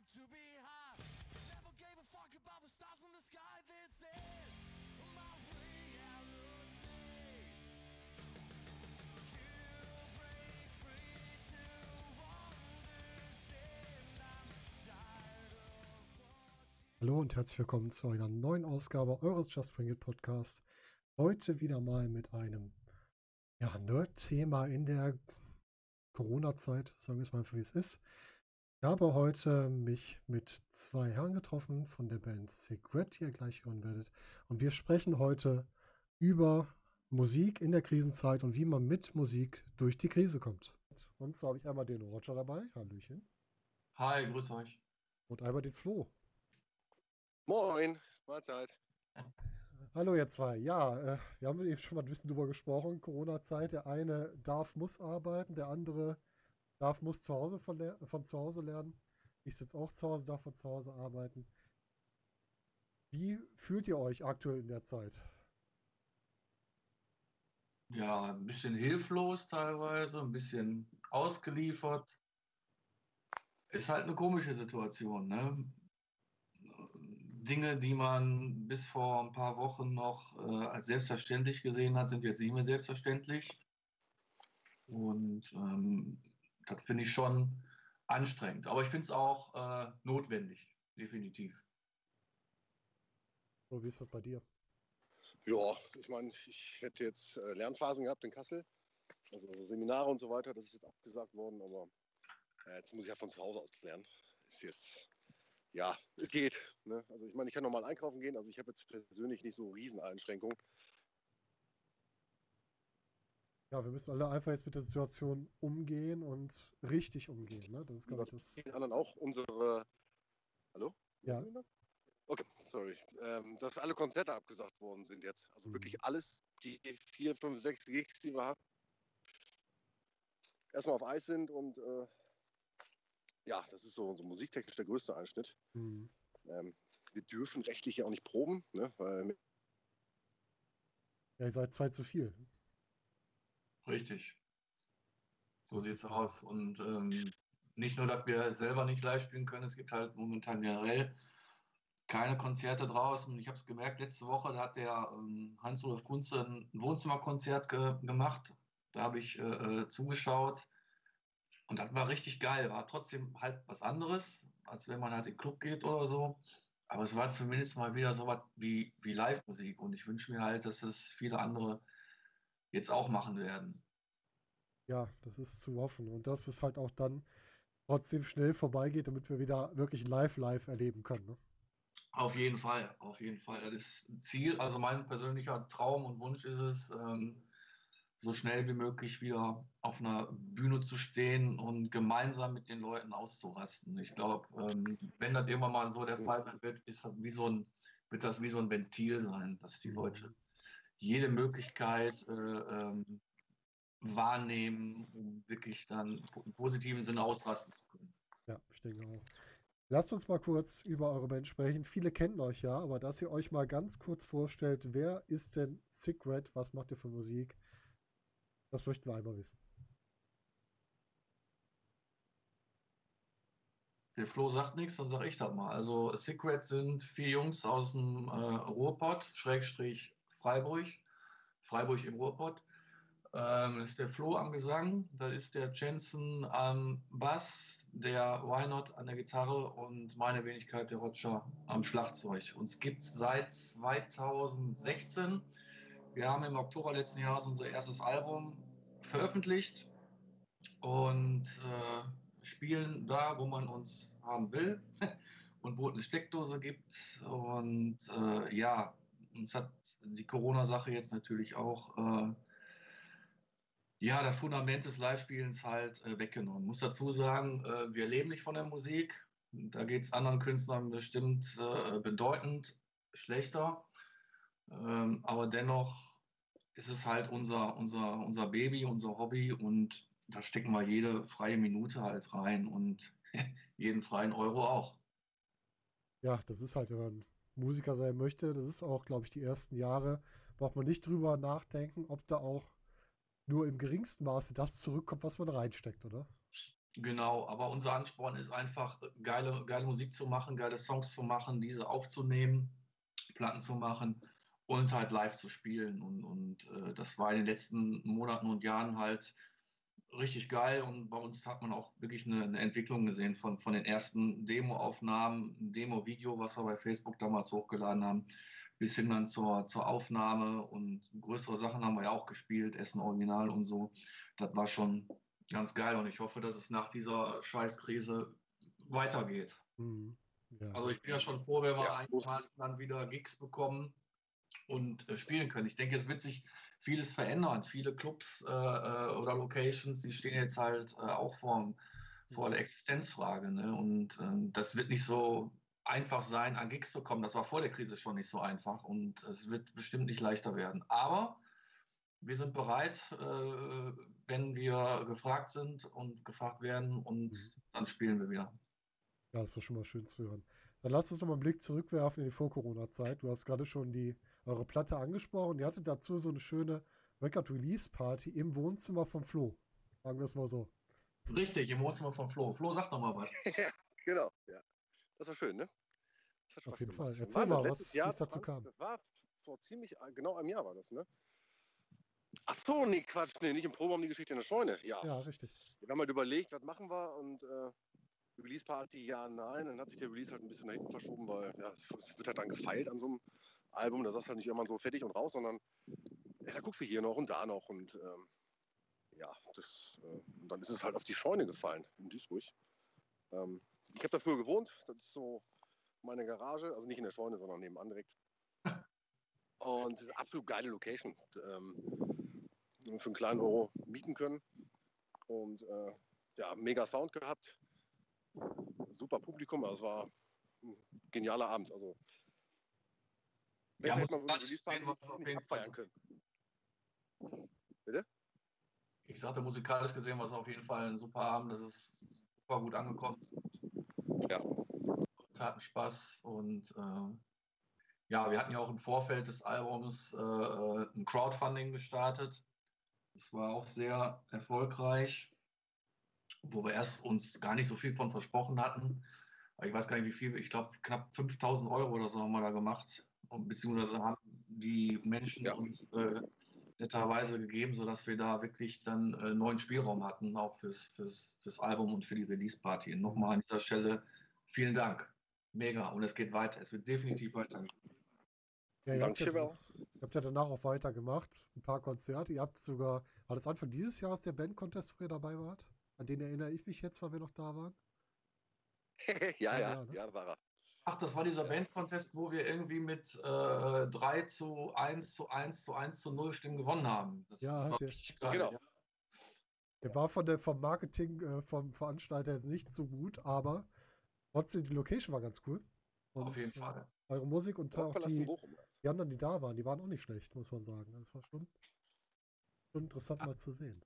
like to be high. Never gave a fuck about the stars in the sky. This is my. Hallo und herzlich willkommen zu einer neuen Ausgabe eures Just Bring It Podcast. Heute wieder mal mit einem ja, Nerd-Thema in der Corona-Zeit, sagen wir es mal, für wie es ist. Ich habe heute mich mit zwei Herren getroffen von der Band Secret, die ihr gleich hören werdet. Und wir sprechen heute über Musik in der Krisenzeit und wie man mit Musik durch die Krise kommt. Und so habe ich einmal den Roger dabei, Hallöchen, Hi, grüß euch. und einmal den Flo. Moin, Mahlzeit. Hallo ihr zwei. Ja, äh, wir haben eben schon mal ein bisschen drüber gesprochen. Corona-Zeit. Der eine darf, muss arbeiten, der andere darf, muss zu Hause von, von zu Hause lernen. Ich sitze auch zu Hause, darf von zu Hause arbeiten. Wie fühlt ihr euch aktuell in der Zeit? Ja, ein bisschen hilflos teilweise, ein bisschen ausgeliefert. Ist halt eine komische Situation, ne? Dinge, die man bis vor ein paar Wochen noch äh, als selbstverständlich gesehen hat, sind jetzt nicht mehr selbstverständlich. Und ähm, das finde ich schon anstrengend. Aber ich finde es auch äh, notwendig, definitiv. Oder wie ist das bei dir? Ja, ich meine, ich hätte jetzt äh, Lernphasen gehabt in Kassel, also Seminare und so weiter, das ist jetzt abgesagt worden, aber äh, jetzt muss ich ja von zu Hause aus lernen. Ist jetzt, ja, es geht. Ne? Also ich meine, ich kann normal einkaufen gehen, also ich habe jetzt persönlich nicht so Rieseneinschränkungen. Ja, wir müssen alle einfach jetzt mit der Situation umgehen und richtig umgehen. Ne? Das ist, glaube ich, das. Den anderen auch unsere, hallo? Ja. Okay, sorry. Ähm, dass alle Konzerte abgesagt worden sind jetzt. Also Mhm. wirklich alles, die vier, fünf, sechs Gigs, die wir hatten, erstmal auf Eis sind und äh, ja, das ist so, so musiktechnisch der größte Einschnitt. Hm. Ähm, wir dürfen rechtlich ja auch nicht proben, ne, weil Ja, ihr seid zwei zu viel. Richtig. So sieht es aus. Und ähm, nicht nur, dass wir selber nicht live spielen können, es gibt halt momentan generell keine Konzerte draußen. Ich habe es gemerkt, letzte Woche, da hat der ähm, Hans-Olaf Kunze ein Wohnzimmerkonzert ge gemacht. Da habe ich äh, äh, zugeschaut. Und das war richtig geil. War trotzdem halt was anderes, als wenn man halt in den Club geht oder so. Aber es war zumindest mal wieder so was wie, wie Live-Musik. Und ich wünsche mir halt, dass es viele andere jetzt auch machen werden. Ja, das ist zu hoffen. Und dass es halt auch dann trotzdem schnell vorbeigeht, damit wir wieder wirklich live live erleben können. Ne? Auf jeden Fall, auf jeden Fall. Das Ziel. Also mein persönlicher Traum und Wunsch ist es, ähm, so schnell wie möglich wieder auf einer Bühne zu stehen und gemeinsam mit den Leuten auszurasten. Ich glaube, ähm, wenn das irgendwann mal so der Fall sein wird, ist das wie so ein, wird das wie so ein Ventil sein, dass die Leute jede Möglichkeit äh, ähm, wahrnehmen, um wirklich dann im positiven Sinne ausrasten zu können. Ja, ich denke auch. Lasst uns mal kurz über eure Band sprechen. Viele kennen euch ja, aber dass ihr euch mal ganz kurz vorstellt, wer ist denn Secret? Was macht ihr für Musik? Das möchten wir einmal wissen. Der Flo sagt nichts, dann sage ich das mal. Also Secret sind vier Jungs aus dem äh, Ruhrpott, Schrägstrich Freiburg, Freiburg im Ruhrpott. Ähm, das ist der Flo am Gesang, da ist der Jensen am Bass, der Why Not an der Gitarre und meine Wenigkeit, der Roger, am Schlagzeug. Uns gibt es seit 2016. Wir haben im Oktober letzten Jahres unser erstes Album veröffentlicht und äh, spielen da, wo man uns haben will und wo es eine Steckdose gibt. Und äh, ja, uns hat die Corona-Sache jetzt natürlich auch äh, ja, das Fundament des Live-Spielens halt äh, weggenommen. Muss dazu sagen, äh, wir leben nicht von der Musik. Da geht es anderen Künstlern bestimmt äh, bedeutend schlechter. Ähm, aber dennoch ist es halt unser, unser, unser Baby, unser Hobby und da stecken wir jede freie Minute halt rein und jeden freien Euro auch. Ja, das ist halt, wenn man Musiker sein möchte, das ist auch, glaube ich, die ersten Jahre, braucht man nicht drüber nachdenken, ob da auch nur im geringsten Maße das zurückkommt, was man reinsteckt, oder? Genau, aber unser Ansporn ist einfach, geile, geile Musik zu machen, geile Songs zu machen, diese aufzunehmen, Platten zu machen und halt live zu spielen. Und, und äh, das war in den letzten Monaten und Jahren halt richtig geil. Und bei uns hat man auch wirklich eine, eine Entwicklung gesehen von, von den ersten Demo-Aufnahmen, Demo-Video, was wir bei Facebook damals hochgeladen haben, bis hin dann zur, zur Aufnahme. Und größere Sachen haben wir ja auch gespielt, Essen Original und so. Das war schon ganz geil. Und ich hoffe, dass es nach dieser Scheißkrise weitergeht. Mhm. Ja. Also ich bin ja schon froh, wenn wir Ja, einigermaßen dann wieder Gigs bekommen und äh, spielen können. Ich denke, es wird sich vieles verändern. Viele Clubs äh, äh, oder Locations, die stehen jetzt halt auch vor, vor der Existenzfrage. Ne? Und ähm, das wird nicht so einfach sein, an Gigs zu kommen. Das war vor der Krise schon nicht so einfach und es wird bestimmt nicht leichter werden. Aber wir sind bereit, wenn wir gefragt sind und gefragt werden und Mhm. dann spielen wir wieder. Ja, ist doch schon mal schön zu hören. Dann lass uns noch mal einen Blick zurückwerfen in die Vor-Corona-Zeit. Du hast gerade schon die, eure Platte angesprochen. Ihr hattet dazu so eine schöne Record-Release-Party im Wohnzimmer von Flo. Sagen wir es mal so. Richtig, im Wohnzimmer von Flo. Flo, sag doch mal was. Genau, ja. Das war schön, ne? Das hat Auf jeden gemacht. Fall. Erzähl mal, was- Jahr, dazu kam. Das war vor ziemlich genau einem Jahr war das, ne? Ach so, nee, Quatsch, nee, nicht im Proberaum die Geschichte in der Scheune. Ja. Ja, richtig. Wir haben halt überlegt, was machen wir und äh, Release Party, ja, nein. Dann hat sich der Release halt ein bisschen nach hinten verschoben, weil ja, es, es wird halt dann gefeilt an so einem Album. Da sagst du halt nicht immer so fertig und raus, sondern ja, da guckst du hier noch und da noch und ähm, ja, das, äh, und dann ist es halt auf die Scheune gefallen in Duisburg. Ähm, ich habe da früher gewohnt, das ist so meine Garage, also nicht in der Scheune, sondern nebenan direkt. Und es ist eine absolut geile Location. Ähm, für einen kleinen Euro mieten können. Und äh, ja, mega Sound gehabt. Super Publikum, also es war ein genialer Abend. Also besser muss hätte man nicht jeden Fall abfeiern können. Ich sagte musikalisch gesehen war es auf jeden Fall ein super Abend. Das ist super gut angekommen. Ja. Wir hatten Spaß und äh, ja, wir hatten ja auch im Vorfeld des Albums äh, äh, ein Crowdfunding gestartet. Das war auch sehr erfolgreich, wo wir erst uns gar nicht so viel von versprochen hatten. Ich weiß gar nicht, wie viel, ich glaube knapp 5000 Euro oder so haben wir da gemacht. Und beziehungsweise haben die Menschen Ja. uns äh, netterweise gegeben, sodass wir da wirklich dann äh, neuen Spielraum hatten, auch fürs, fürs, fürs Album und für die Release-Party. Nochmal an dieser Stelle vielen Dank. Mega. Und es geht weiter. Es wird definitiv weitergehen. Ja, ihr, habt Danke, ja, Cheval. ihr habt ja danach auch weitergemacht. Ein paar Konzerte. Ihr habt sogar, war das Anfang dieses Jahres der Band-Contest, wo ihr dabei wart? An den erinnere ich mich jetzt, weil wir noch da waren. ja, Ja, ja, ne? ja, war er. Ach, das war dieser Band-Contest, wo wir irgendwie mit äh, 3 zu 1 zu 1 zu 1 zu 0 Stimmen gewonnen haben. Das Ja, war der- richtig geil. Genau. Ja. Der war von der, vom Marketing, äh, vom Veranstalter jetzt nicht so gut, aber trotzdem, die Location war ganz cool. Auf jeden äh, Fall. Eure Musik und auch die, die anderen, die da waren, die waren auch nicht schlecht, muss man sagen. Das war schon, schon interessant mal zu sehen.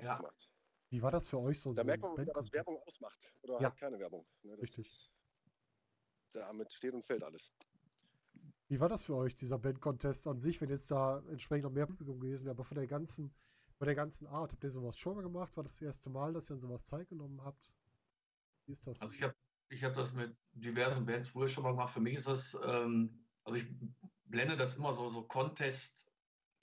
Ja. Wie war das für euch so? Da so merkt ein man, Band-Contest? Werbung ausmacht. Oder Ja. keine Werbung. Ne, das Richtig. ist- Damit steht und fällt alles. Wie war das für euch, dieser Band-Contest an sich, wenn jetzt da entsprechend noch mehr Publikum gewesen wäre, aber von der ganzen, von der ganzen Art? Habt ihr sowas schon mal gemacht? War das das erste Mal, dass ihr an sowas teilgenommen habt? Wie ist das? Also ich habe ich hab das mit diversen Bands früher schon mal gemacht. Für mich ist das, ähm, also ich blende das immer so, so Contest,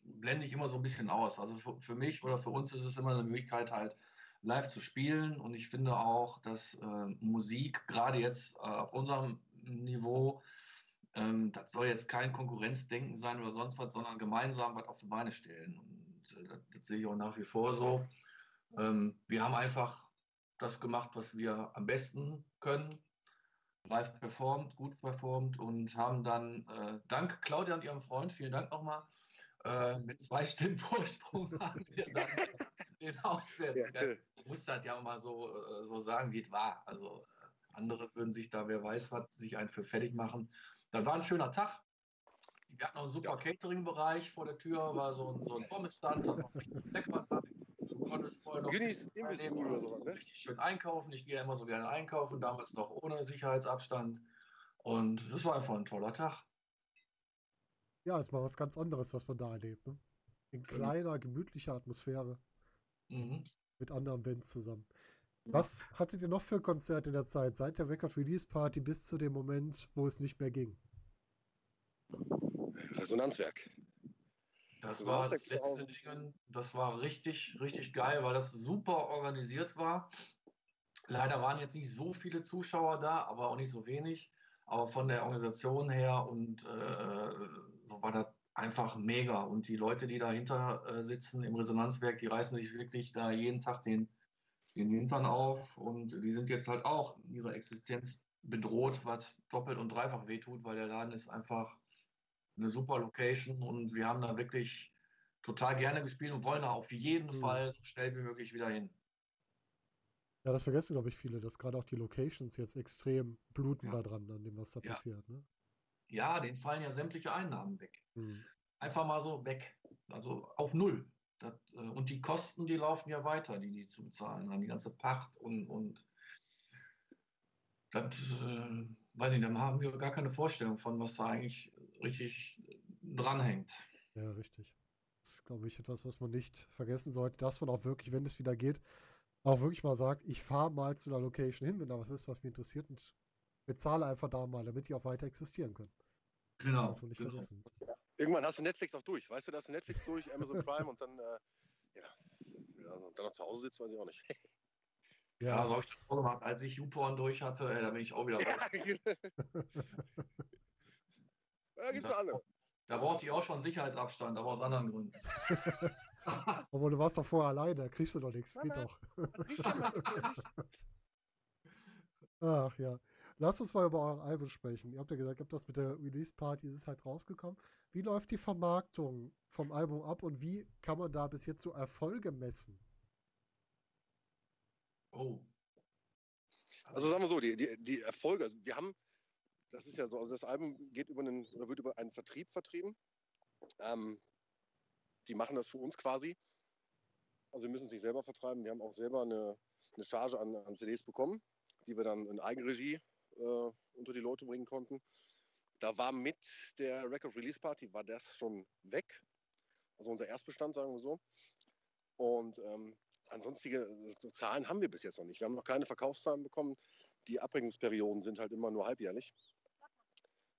blende ich immer so ein bisschen aus. Also für, für mich oder für uns ist es immer eine Möglichkeit halt live zu spielen und ich finde auch, dass äh, Musik gerade jetzt äh, auf unserem Niveau, ähm, das soll jetzt kein Konkurrenzdenken sein oder sonst was, sondern gemeinsam was auf die Beine stellen. Und äh, das, das sehe ich auch nach wie vor so. Ähm, wir haben einfach das gemacht, was wir am besten können. Live performt, gut performt und haben dann äh, dank Claudia und ihrem Freund, vielen Dank nochmal, äh, mit zwei Stimmen Vorsprung haben wir dann den Auswärts. Ja, cool. Ich muss das ja auch mal so, äh, so sagen, wie es war. Also andere würden sich da, wer weiß was, sich einen für fertig machen. Dann war ein schöner Tag. Wir hatten auch einen super Catering-Bereich vor der Tür, war so ein, so ein Pommesstand, da war richtig lecker. Du konntest vorher noch Guinness, oder sowas, ne? richtig schön einkaufen. Ich gehe ja immer so gerne einkaufen, damals noch ohne Sicherheitsabstand. Und das war einfach ein toller Tag. Ja, ist mal was ganz anderes, was man da erlebt. Ne? In kleiner, gemütlicher Atmosphäre Mhm. mit anderen Bands zusammen. Was hattet ihr noch für Konzerte in der Zeit, seit der Record Release Party bis zu dem Moment, wo es nicht mehr ging? Resonanzwerk. Das Das war das letzte 6000. Ding. Das war richtig, richtig geil, weil das super organisiert war. Leider waren jetzt nicht so viele Zuschauer da, aber auch nicht so wenig. Aber von der Organisation her und äh, so war das einfach mega. Und die Leute, die dahinter äh, sitzen im Resonanzwerk, die reißen sich wirklich da jeden Tag den, den Hintern auf. Und die sind jetzt halt auch in ihrer Existenz bedroht, was doppelt und dreifach wehtut, weil der Laden ist einfach eine super Location und wir haben da wirklich total gerne gespielt und wollen da auf jeden Mhm. Fall so schnell wie möglich wieder hin. Ja, das vergessen, glaube ich, viele, dass gerade auch die Locations jetzt extrem bluten Ja. da dran, an dem, was da Ja. passiert. Ne? Ja, denen fallen ja sämtliche Einnahmen weg. Hm. Einfach mal so weg. Also auf Null. Das, äh, und die Kosten, die laufen ja weiter, die die zu bezahlen haben. Die ganze Pacht und, und das, äh, weiß nicht, dann haben wir gar keine Vorstellung von, was da eigentlich richtig dranhängt. Ja, richtig. Das ist, glaube ich, etwas, was man nicht vergessen sollte, dass man auch wirklich, wenn es wieder geht, auch wirklich mal sagt, ich fahre mal zu einer Location hin, wenn da was ist, was mich interessiert und bezahle einfach da mal, damit die auch weiter existieren können. Genau. Nicht genau. vergessen. Irgendwann hast du Netflix auch durch. Weißt du, da hast du Netflix durch, Amazon Prime und dann, äh, ja, ja, und dann noch zu Hause sitzt, weiß ich auch nicht. Ja, Ja, so habe ich das auch gemacht. Als ich YouPorn durch hatte, ey, da bin ich auch wieder raus. ja, gibt's für alle. Da brauchte ich auch schon Sicherheitsabstand, aber aus anderen Gründen. aber du warst doch vorher alleine, da kriegst du doch nichts. Geht doch. Ach ja. Lass uns mal über euer Album sprechen. Ihr habt ja gesagt, ihr habt das mit der Release-Party, ist es halt rausgekommen. Wie läuft die Vermarktung vom Album ab und wie kann man da bis jetzt so Erfolge messen? Oh. Also sagen wir so, die, die, die Erfolge, also wir haben, das ist ja so, also das Album geht über einen, oder wird über einen Vertrieb vertrieben. Ähm, die machen das für uns quasi. Also wir müssen es nicht selber vertreiben. Wir haben auch selber eine, eine Charge an, an CDs bekommen, die wir dann in Eigenregie äh, unter die Leute bringen konnten. Da war mit der Record Release Party, war das schon weg. Also unser Erstbestand, sagen wir so. Und ähm, ansonstige äh, Zahlen haben wir bis jetzt noch nicht. Wir haben noch keine Verkaufszahlen bekommen. Die Abbringungsperioden sind halt immer nur halbjährlich.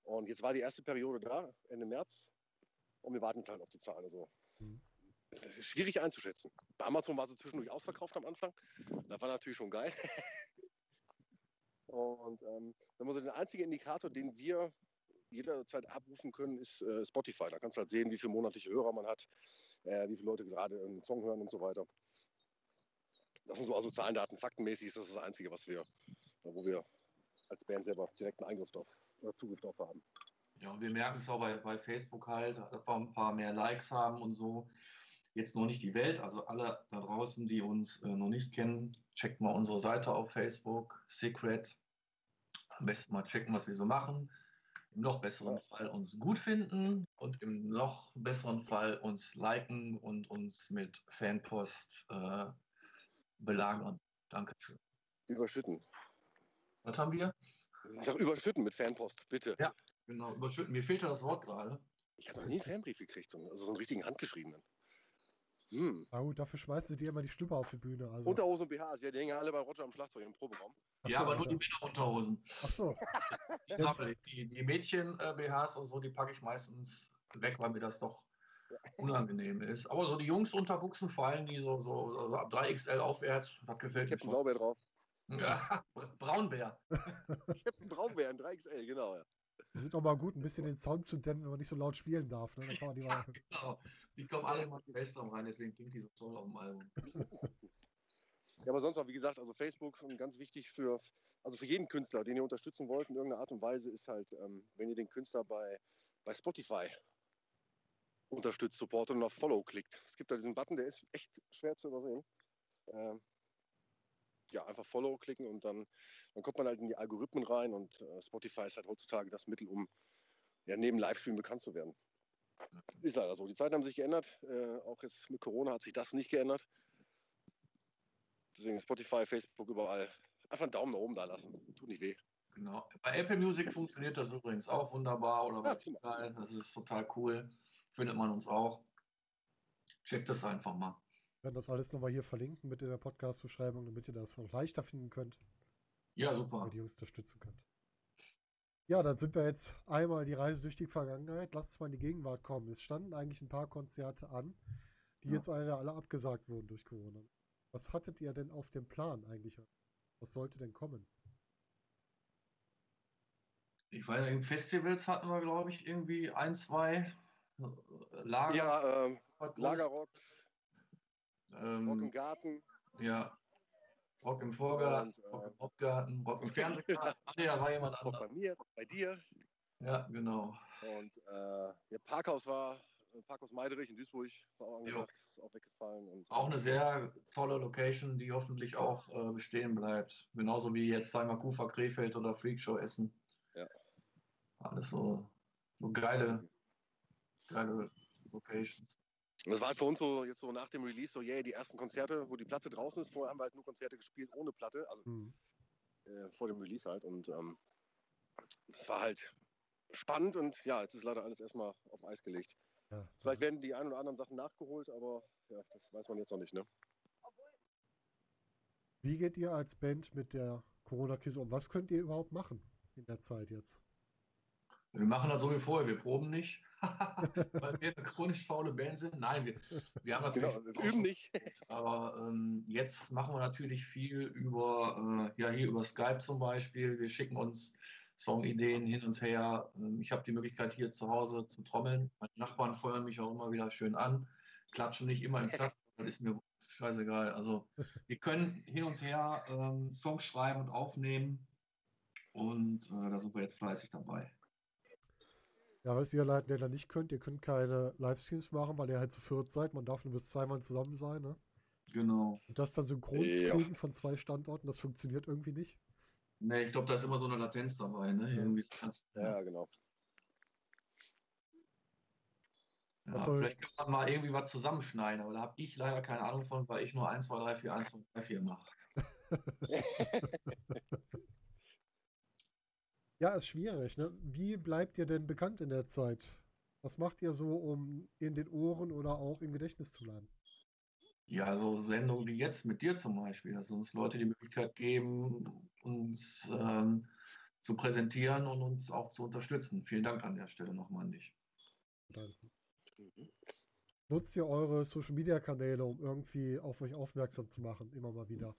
Und jetzt war die erste Periode da, Ende März. Und wir warten jetzt halt auf die Zahlen. Also, Mhm. das ist schwierig einzuschätzen. Bei Amazon war sie zwischendurch ausverkauft am Anfang. Das war natürlich schon geil. Und ähm, wenn man so den einzigen Indikator, den wir jederzeit abrufen können, ist äh, Spotify. Da kannst du halt sehen, wie viele monatliche Hörer man hat, äh, wie viele Leute gerade einen Song hören und so weiter. Das sind so also Zahlen, Daten, faktenmäßig ist das das Einzige, was wir, wo wir als Band selber direkten Eingriff drauf oder Zugriff drauf haben. Ja, und wir merken es auch bei, bei Facebook halt, dass wir ein paar mehr Likes haben und so. Jetzt noch nicht die Welt, also alle da draußen, die uns äh, noch nicht kennen, checkt mal unsere Seite auf Facebook, Secret. Am besten mal checken, was wir so machen. Im noch besseren. Fall uns gut finden und im noch besseren Fall uns liken und uns mit Fanpost äh, belagern. Dankeschön. Überschütten. Was haben wir? Ich sag überschütten mit Fanpost, bitte. Ja. Genau, überschütten. Mir fehlte das Wort gerade. Ich habe noch nie einen Fanbrief gekriegt, also so einen richtigen handgeschriebenen. Hm. Na gut, dafür schmeißen sie dir immer die Stimme auf die Bühne. Also, Unterhosen und BHs, ja, die hängen alle bei Roger am Schlagzeug im Proberaum. Ach ja, so, aber nur die. Männerunterhosen. Ach so, Die, ich. die, Mädchen-BHs und so, die packe ich meistens weg, weil mir das doch unangenehm ist. Aber so die Jungs Unterbuchsen, vor allem die so, so, so ab 3XL aufwärts, das gefällt mir schon. Blaubeer drauf. Ja, Braunbär. Captain Braunbär in 3XL, genau. Ja. Die sind auch mal gut, ein bisschen den Sound zu dämmen, wenn man nicht so laut spielen darf. Ne? Dann kann man die mal, Genau. Die kommen alle immer in die Western rein, deswegen klingt die so toll auf dem Album. ja, aber sonst auch, wie gesagt, also Facebook und ganz wichtig für, also für jeden Künstler, den ihr unterstützen wollt in irgendeiner Art und Weise, ist halt, ähm, wenn ihr den Künstler bei, bei Spotify unterstützt, supportet und auf Follow klickt. Es gibt da diesen Button, der ist echt schwer zu übersehen. Ähm, ja, einfach Follow klicken und dann, dann kommt man halt in die Algorithmen rein und äh, Spotify ist halt heutzutage das Mittel, um ja, neben Live-Spielen bekannt zu werden. Ist leider so. Die Zeiten haben sich geändert. Äh, auch jetzt mit Corona hat sich das nicht geändert. Deswegen Spotify, Facebook, überall. Einfach einen Daumen nach oben da lassen. Tut nicht weh. Genau. Bei Apple Music funktioniert das übrigens auch wunderbar oder bei Ja. Tidal. Das ist total cool. Findet man uns auch. Checkt das einfach mal. Werden das alles nochmal hier verlinken mit in der Podcast-Beschreibung, damit ihr das noch leichter finden könnt, Ja, super. ihr die Jungs unterstützen könnt. Ja, dann sind wir jetzt einmal die Reise durch die Vergangenheit. Lasst uns mal in die Gegenwart kommen. Es standen eigentlich ein paar Konzerte an, die Ja. jetzt alle, alle abgesagt wurden durch Corona. Was hattet ihr denn auf dem Plan eigentlich? Was sollte denn kommen? Ich weiß nicht, Festivals hatten wir, glaube ich, irgendwie ein, zwei Lager. Ja, ähm, was Lagerrock, Rock im Ähm, Garten. ja. Rock im Vorgarten, Und, äh, Rock im Hauptgarten, Rock im Fernsehgarten. Ah, nee, da war jemand Rock bei anderes. mir, bei dir. Ja, genau. Und äh, ja, Parkhaus war, äh, Parkhaus Meiderich in Duisburg war auch angesagt, ist auch weggefallen. Und, Auch eine sehr tolle Location, die hoffentlich auch äh, bestehen bleibt. Genauso wie jetzt, sagen wir, Kufa Krefeld oder Freakshow Essen. Ja. Alles so, so geile, geile Locations. Und das war halt für uns so jetzt so nach dem Release so, yeah, die ersten Konzerte, wo die Platte draußen ist. Vorher haben wir halt nur Konzerte gespielt ohne Platte, also Hm. äh, vor dem Release halt. Und ähm, es war halt spannend und ja, jetzt ist leider alles erstmal auf Eis gelegt. Ja, Vielleicht werden die ein oder anderen Sachen nachgeholt, aber ja, das weiß man jetzt noch nicht, ne? Wie geht ihr als Band mit der Corona-Krise um? Was könnt ihr überhaupt machen in der Zeit jetzt? Wir machen das so wie vorher, wir proben nicht, weil wir eine chronisch faule Band sind. Nein, wir, wir haben natürlich. Genau, wir üben nicht. Aber ähm, jetzt machen wir natürlich viel über, äh, ja, hier über Skype zum Beispiel. Wir schicken uns Songideen hin und her. Ähm, ich habe die Möglichkeit, hier zu Hause zu trommeln. Meine Nachbarn feuern mich auch immer wieder schön an, klatschen nicht immer im Takt. Das ist mir scheißegal. Also, wir können hin und her ähm, Songs schreiben und aufnehmen. Und äh, da sind wir jetzt fleißig dabei. Ja, was ihr leider nicht könnt, ihr könnt keine Livestreams machen, weil ihr halt zu viert seid. Man darf nur bis zweimal zusammen sein, ne? Genau. Und das dann synchron zu Ja. kriegen von zwei Standorten, das funktioniert irgendwie nicht. Nee, ich glaube, da ist immer so eine Latenz dabei. Ne? Ja. Irgendwie kannst, Ja, genau. Ja, Was soll- vielleicht kann man mal irgendwie was zusammenschneiden, aber da habe ich leider keine Ahnung von, weil ich nur 1, 2, 3, 4, 1, 2, 3, 4 mache. Ja, ist schwierig, ne? Wie bleibt ihr denn bekannt in der Zeit? Was macht ihr so, um in den Ohren oder auch im Gedächtnis zu bleiben? Ja, so Sendungen wie jetzt mit dir zum Beispiel, dass uns Leute die Möglichkeit geben, uns ähm, zu präsentieren und uns auch zu unterstützen. Vielen Dank an der Stelle nochmal an dich. Danke. Nutzt ihr eure Social Media Kanäle, um irgendwie auf euch aufmerksam zu machen, immer mal wieder?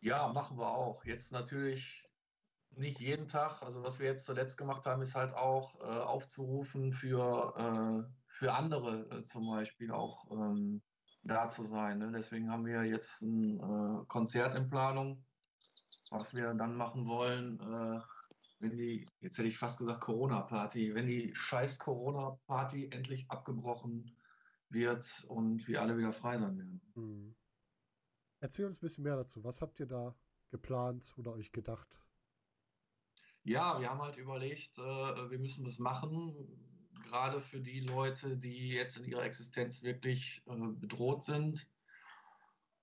Ja, machen wir auch. Jetzt natürlich nicht jeden Tag. Also was wir jetzt zuletzt gemacht haben, ist halt auch äh, aufzurufen für, äh, für andere äh, zum Beispiel auch ähm, da zu sein. Ne? Deswegen haben wir jetzt ein äh, Konzert in Planung, was wir dann machen wollen, äh, wenn die, jetzt hätte ich fast gesagt Corona-Party, wenn die scheiß Corona-Party endlich abgebrochen wird und wir alle wieder frei sein werden. Hm. Erzähl uns ein bisschen mehr dazu. Was habt ihr da geplant oder euch gedacht? Ja, wir haben halt überlegt, äh, wir müssen das machen, gerade für die Leute, die jetzt in ihrer Existenz wirklich äh, bedroht sind.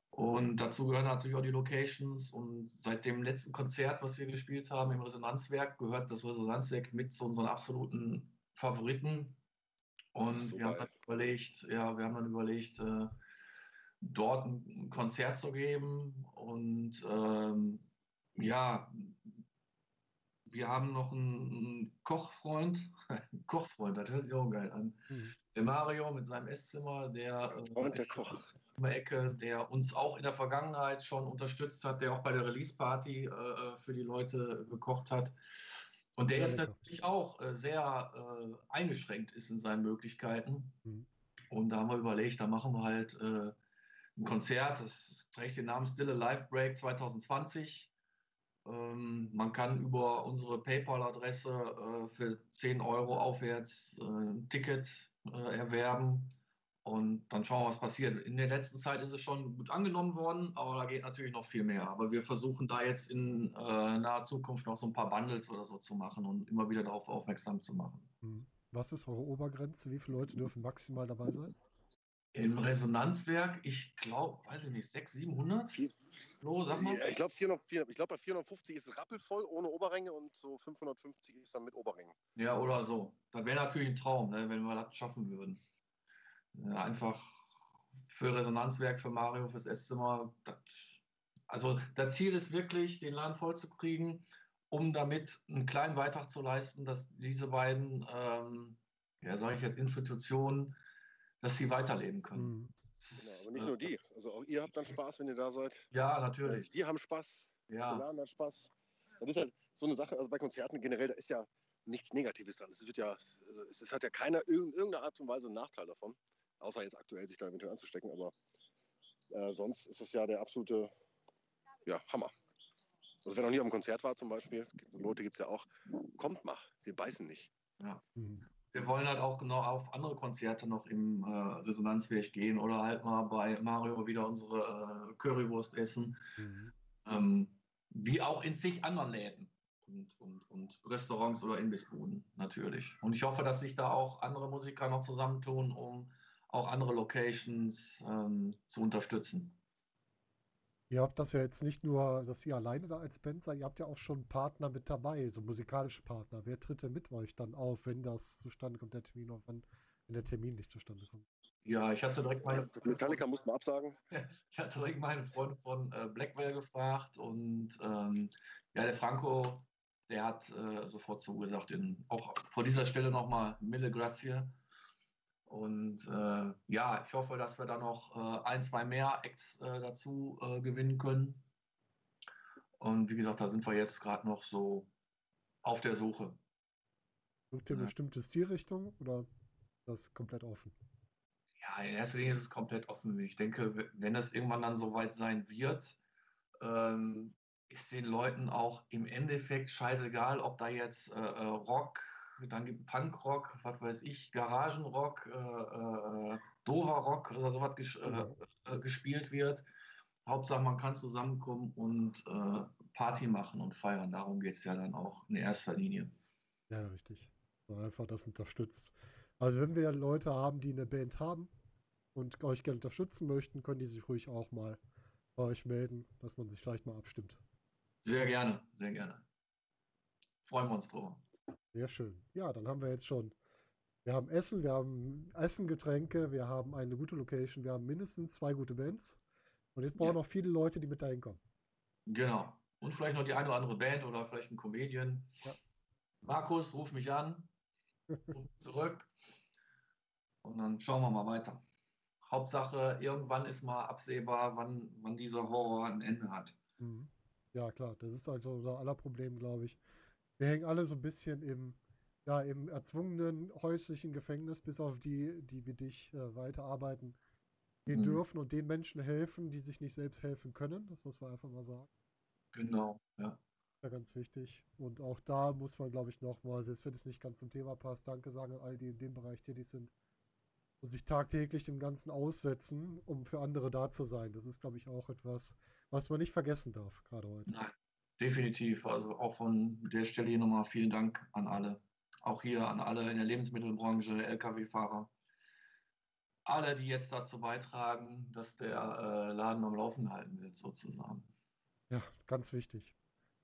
Und dazu gehören natürlich auch die Locations. Und seit dem letzten Konzert, was wir gespielt haben im Resonanzwerk, gehört das Resonanzwerk mit zu unseren absoluten Favoriten. Und So wir haben dann überlegt, ja, wir haben dann überlegt, äh, dort ein Konzert zu geben. Und ähm, ja, wir haben noch einen, einen Kochfreund, einen Kochfreund, das hört sich auch geil an. Hm. Der Mario mit seinem Esszimmer, der, äh, Und der Koch. Ecke, der uns auch in der Vergangenheit schon unterstützt hat, der auch bei der Release-Party äh, für die Leute gekocht hat. Und der jetzt natürlich auch äh, sehr äh, eingeschränkt ist in seinen Möglichkeiten. Mhm. Und da haben wir überlegt, da machen wir halt äh, ein Konzert, das trägt den Namen Still Alive Break 2020. Ähm, man kann über unsere PayPal-Adresse äh, für 10 Euro aufwärts äh, ein Ticket äh, erwerben. Und dann schauen wir, was passiert. In der letzten Zeit ist es schon gut angenommen worden, aber da geht natürlich noch viel mehr. Aber wir versuchen da jetzt in äh, naher Zukunft noch so ein paar Bundles oder so zu machen und immer wieder darauf aufmerksam zu machen. Hm. Was ist eure Obergrenze? Wie viele Leute dürfen maximal dabei sein? Im Resonanzwerk, ich glaube, weiß ich nicht, 600, 700? Flo, sag mal. Ja, ich glaube, 400, 400 ich glaub, bei 450 ist es rappelvoll ohne Oberränge und so 550 ist dann mit Oberrängen. Ja, oder so. Das wäre natürlich ein Traum, ne, wenn wir das schaffen würden. Ja, einfach für Resonanzwerk, für Mario, fürs Esszimmer. Das, also das Ziel ist wirklich, den Laden voll zu kriegen, um damit einen kleinen Beitrag zu leisten, dass diese beiden, ähm, ja, sage ich jetzt, Institutionen, dass sie weiterleben können. Mhm. Genau, aber nicht nur die. Also auch ihr habt dann Spaß, wenn ihr da seid. Ja, Äh, natürlich. Die haben Spaß, der Ja, Laden hat Spaß. Das ist halt so eine Sache, also bei Konzerten generell, da ist ja nichts Negatives dran. Es wird ja, also es, es hat ja keiner in irgendeiner Art und Weise einen Nachteil davon. Außer jetzt aktuell sich da eventuell anzustecken, aber äh, sonst ist es ja der absolute ja, Hammer. Also wer noch nie auf einem Konzert war zum Beispiel, Leute gibt es ja auch, kommt mal, wir beißen nicht. Mhm. Wir wollen halt auch noch auf andere Konzerte noch im äh, Resonanzwerk gehen oder halt mal bei Mario wieder unsere äh, Currywurst essen. Mhm. Ähm, wie auch in zig anderen Läden und, und, und Restaurants oder Imbissbuden natürlich. Und ich hoffe, dass sich da auch andere Musiker noch zusammentun, um auch andere Locations ähm, zu unterstützen. Ihr habt das ja jetzt nicht nur, dass ihr alleine da als Band seid, ihr habt ja auch schon Partner mit dabei, so musikalische Partner. Wer tritt denn mit euch dann auf, wenn das zustande kommt, der Termin, und wann, wenn der Termin nicht zustande kommt? Ja, ich hatte direkt meine Metallica mussten wir absagen. Ich hatte direkt meinen Freund von äh, Blackwell gefragt und ähm, ja, der Franco, der hat äh, sofort zugesagt. In, auch vor dieser Stelle nochmal Mille Grazie. Und äh, ja, ich hoffe, dass wir da noch äh, ein, zwei mehr Acts äh, dazu äh, gewinnen können. Und wie gesagt, da sind wir jetzt gerade noch so auf der Suche. Sucht ihr eine Ja. bestimmte Stilrichtung oder ist das komplett offen? Ja, in erster Linie ist es komplett offen. Ich denke, wenn es irgendwann dann soweit sein wird, ähm, ist den Leuten auch im Endeffekt scheißegal, ob da jetzt äh, äh, Rock, dann gibt Punkrock, was weiß ich, Garagenrock, äh, äh, Dover-Rock oder sowas ges äh, äh, gespielt wird. Hauptsache, man kann zusammenkommen und äh, Party machen und feiern. Darum geht es ja dann auch in erster Linie. Ja, richtig. Einfach das unterstützt. Also wenn wir Leute haben, die eine Band haben und euch gerne unterstützen möchten, können die sich ruhig auch mal bei euch melden, dass man sich vielleicht mal abstimmt. Sehr gerne, sehr gerne. Freuen wir uns drüber. Sehr schön. Ja, dann haben wir jetzt schon. Wir haben Essen, wir haben Essen, Getränke, wir haben eine gute Location, wir haben mindestens zwei gute Bands. Und jetzt brauchen Ja. noch viele Leute, die mit dahin kommen. Genau. Und vielleicht noch die eine oder andere Band oder vielleicht ein Comedian. Ja. Markus, ruf mich an, ruf mich zurück. Und dann schauen wir mal weiter. Hauptsache, irgendwann ist mal absehbar, wann, wann dieser Horror ein Ende hat. Mhm. Ja, klar, das ist also unser aller Problem, glaube ich. Wir hängen alle so ein bisschen im, ja, im erzwungenen häuslichen Gefängnis, bis auf die, die wie dich äh, weiterarbeiten gehen Mhm. dürfen und den Menschen helfen, die sich nicht selbst helfen können. Das muss man einfach mal sagen. Genau, ja. Ja, ganz wichtig. Und auch da muss man, glaube ich, nochmal, selbst wenn es nicht ganz zum Thema passt, Danke sagen an all die in dem Bereich tätig sind und sich tagtäglich dem Ganzen aussetzen, um für andere da zu sein. Das ist, glaube ich, auch etwas, was man nicht vergessen darf, gerade heute. Nein, definitiv. Also auch von der Stelle hier nochmal vielen Dank an alle. Auch hier an alle in der Lebensmittelbranche, Lkw-Fahrer. Alle, die jetzt dazu beitragen, dass der äh, Laden am Laufen halten wird, sozusagen. Ja, ganz wichtig.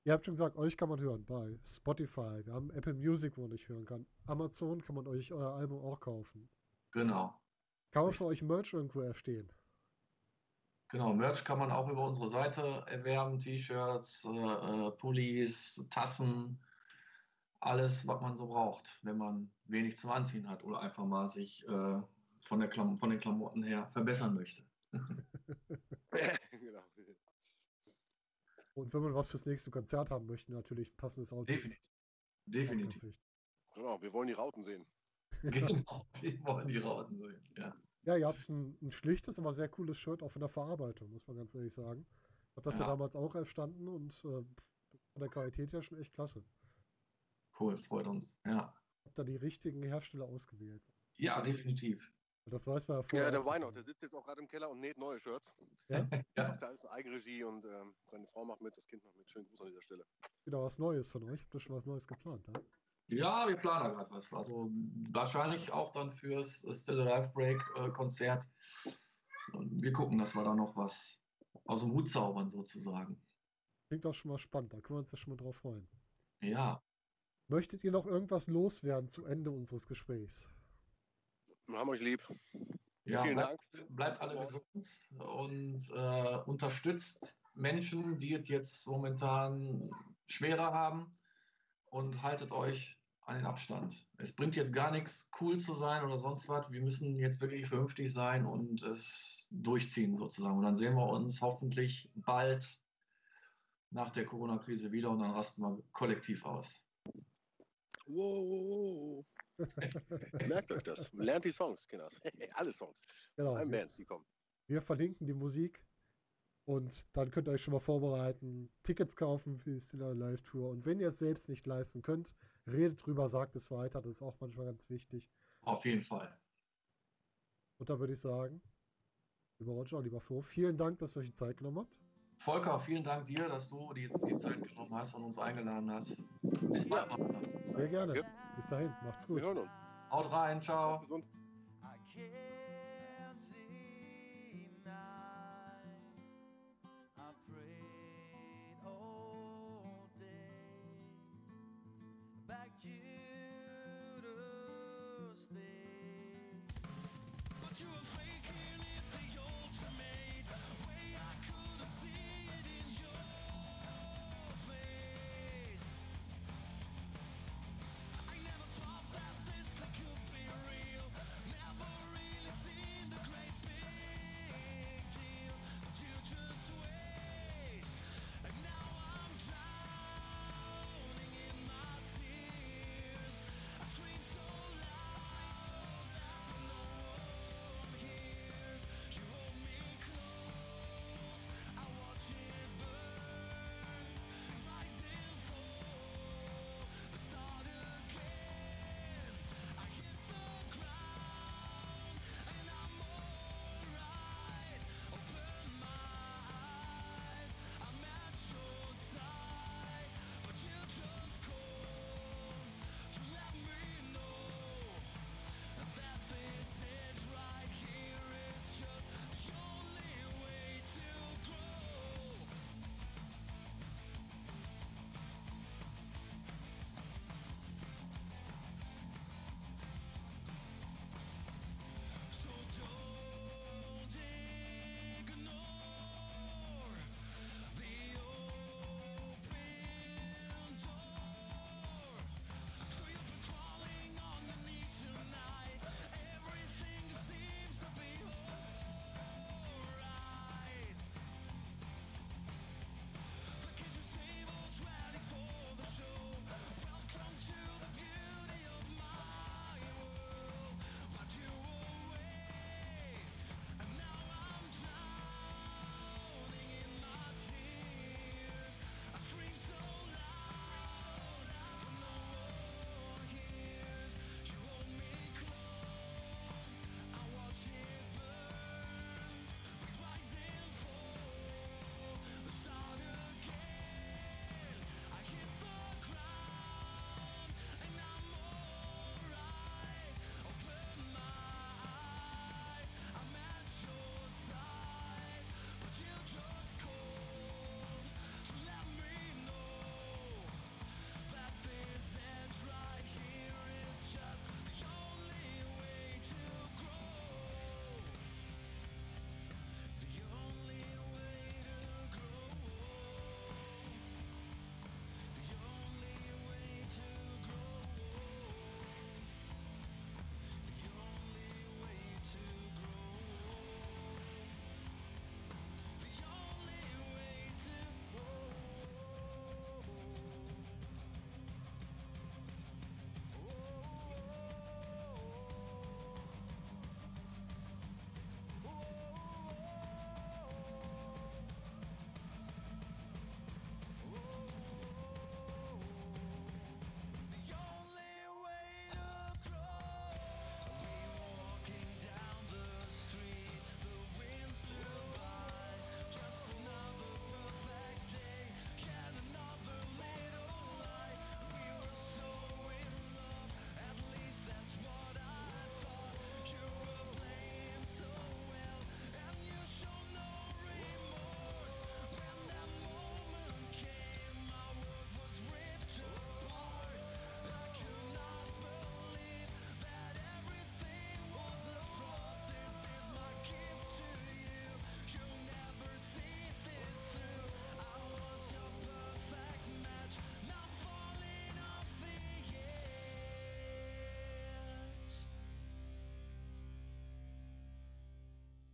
Ihr habt schon gesagt, euch kann man hören bei Spotify. Wir haben Apple Music, wo man euch hören kann. Amazon kann man euch euer Album auch kaufen. Genau. Kann man für euch Merch irgendwo erstehen? Genau, Merch kann man auch über unsere Seite erwerben, T-Shirts, äh, äh, Pullis, Tassen, alles, was man so braucht, wenn man wenig zum Anziehen hat oder einfach mal sich äh, von, der Klam von den Klamotten her verbessern möchte. genau. Und wenn man was fürs nächste Konzert haben möchte, natürlich ein passendes Outfit. Definitiv. Definitiv. genau, wir wollen die Rauten sehen. genau, wir wollen die Rauten sehen. Ja. Ja, ihr habt ein, ein schlichtes, aber sehr cooles Shirt auch von der Verarbeitung, muss man ganz ehrlich sagen. Hab das ja, Ja. damals auch erstanden und äh, von der Qualität her schon echt klasse. Cool, freut uns. Ja, Habt da die richtigen Hersteller ausgewählt. ja definitiv. Das weiß man ja Ja, vorher. der auch nicht. Weinout, der sitzt jetzt auch gerade im Keller und näht neue Shirts. Ja? Ja. Macht da alles in Eigenregie und ähm, seine Frau macht mit, das Kind macht mit. Schönen Gruß an dieser Stelle. Wieder was Neues von euch. Habt ihr schon was Neues geplant? Ja? Ja, wir planen da gerade was. Also wahrscheinlich auch dann fürs Still Alive Break äh, Konzert. Wir gucken, dass wir da noch was aus dem Hut zaubern sozusagen. Klingt auch schon mal spannend. Da können wir uns ja schon mal drauf freuen. Ja, Möchtet ihr noch irgendwas loswerden zu Ende unseres Gesprächs? Wir haben euch lieb. Ja, Vielen bleibt, Dank. bleibt alle gesund und äh, unterstützt Menschen, die es jetzt momentan schwerer haben und haltet euch an den Abstand. Es bringt jetzt gar nichts, cool zu sein oder sonst was. Wir müssen jetzt wirklich vernünftig sein und es durchziehen sozusagen. Und dann sehen wir uns hoffentlich bald nach der Corona-Krise wieder und dann rasten wir kollektiv aus. Wow. Merkt euch das. Lernt die Songs, Kinder. Alle Songs. Genau. Bands, die kommen. wir verlinken die Musik und dann könnt ihr euch schon mal vorbereiten, Tickets kaufen für die Stiller Live Tour. Und wenn ihr es selbst nicht leisten könnt, redet drüber, sagt es weiter. Das ist auch manchmal ganz wichtig. Auf jeden Fall. Und da würde ich sagen, lieber Roger, lieber Flo, vielen Dank, dass ihr euch die Zeit genommen habt. Volker, vielen Dank dir, dass du die, die Zeit genommen hast und uns eingeladen hast. Bis bald mal. Sehr gerne. Ja. Bis dahin, macht's Wir gut. hören uns. Haut rein, ciao. Bleibt gesund.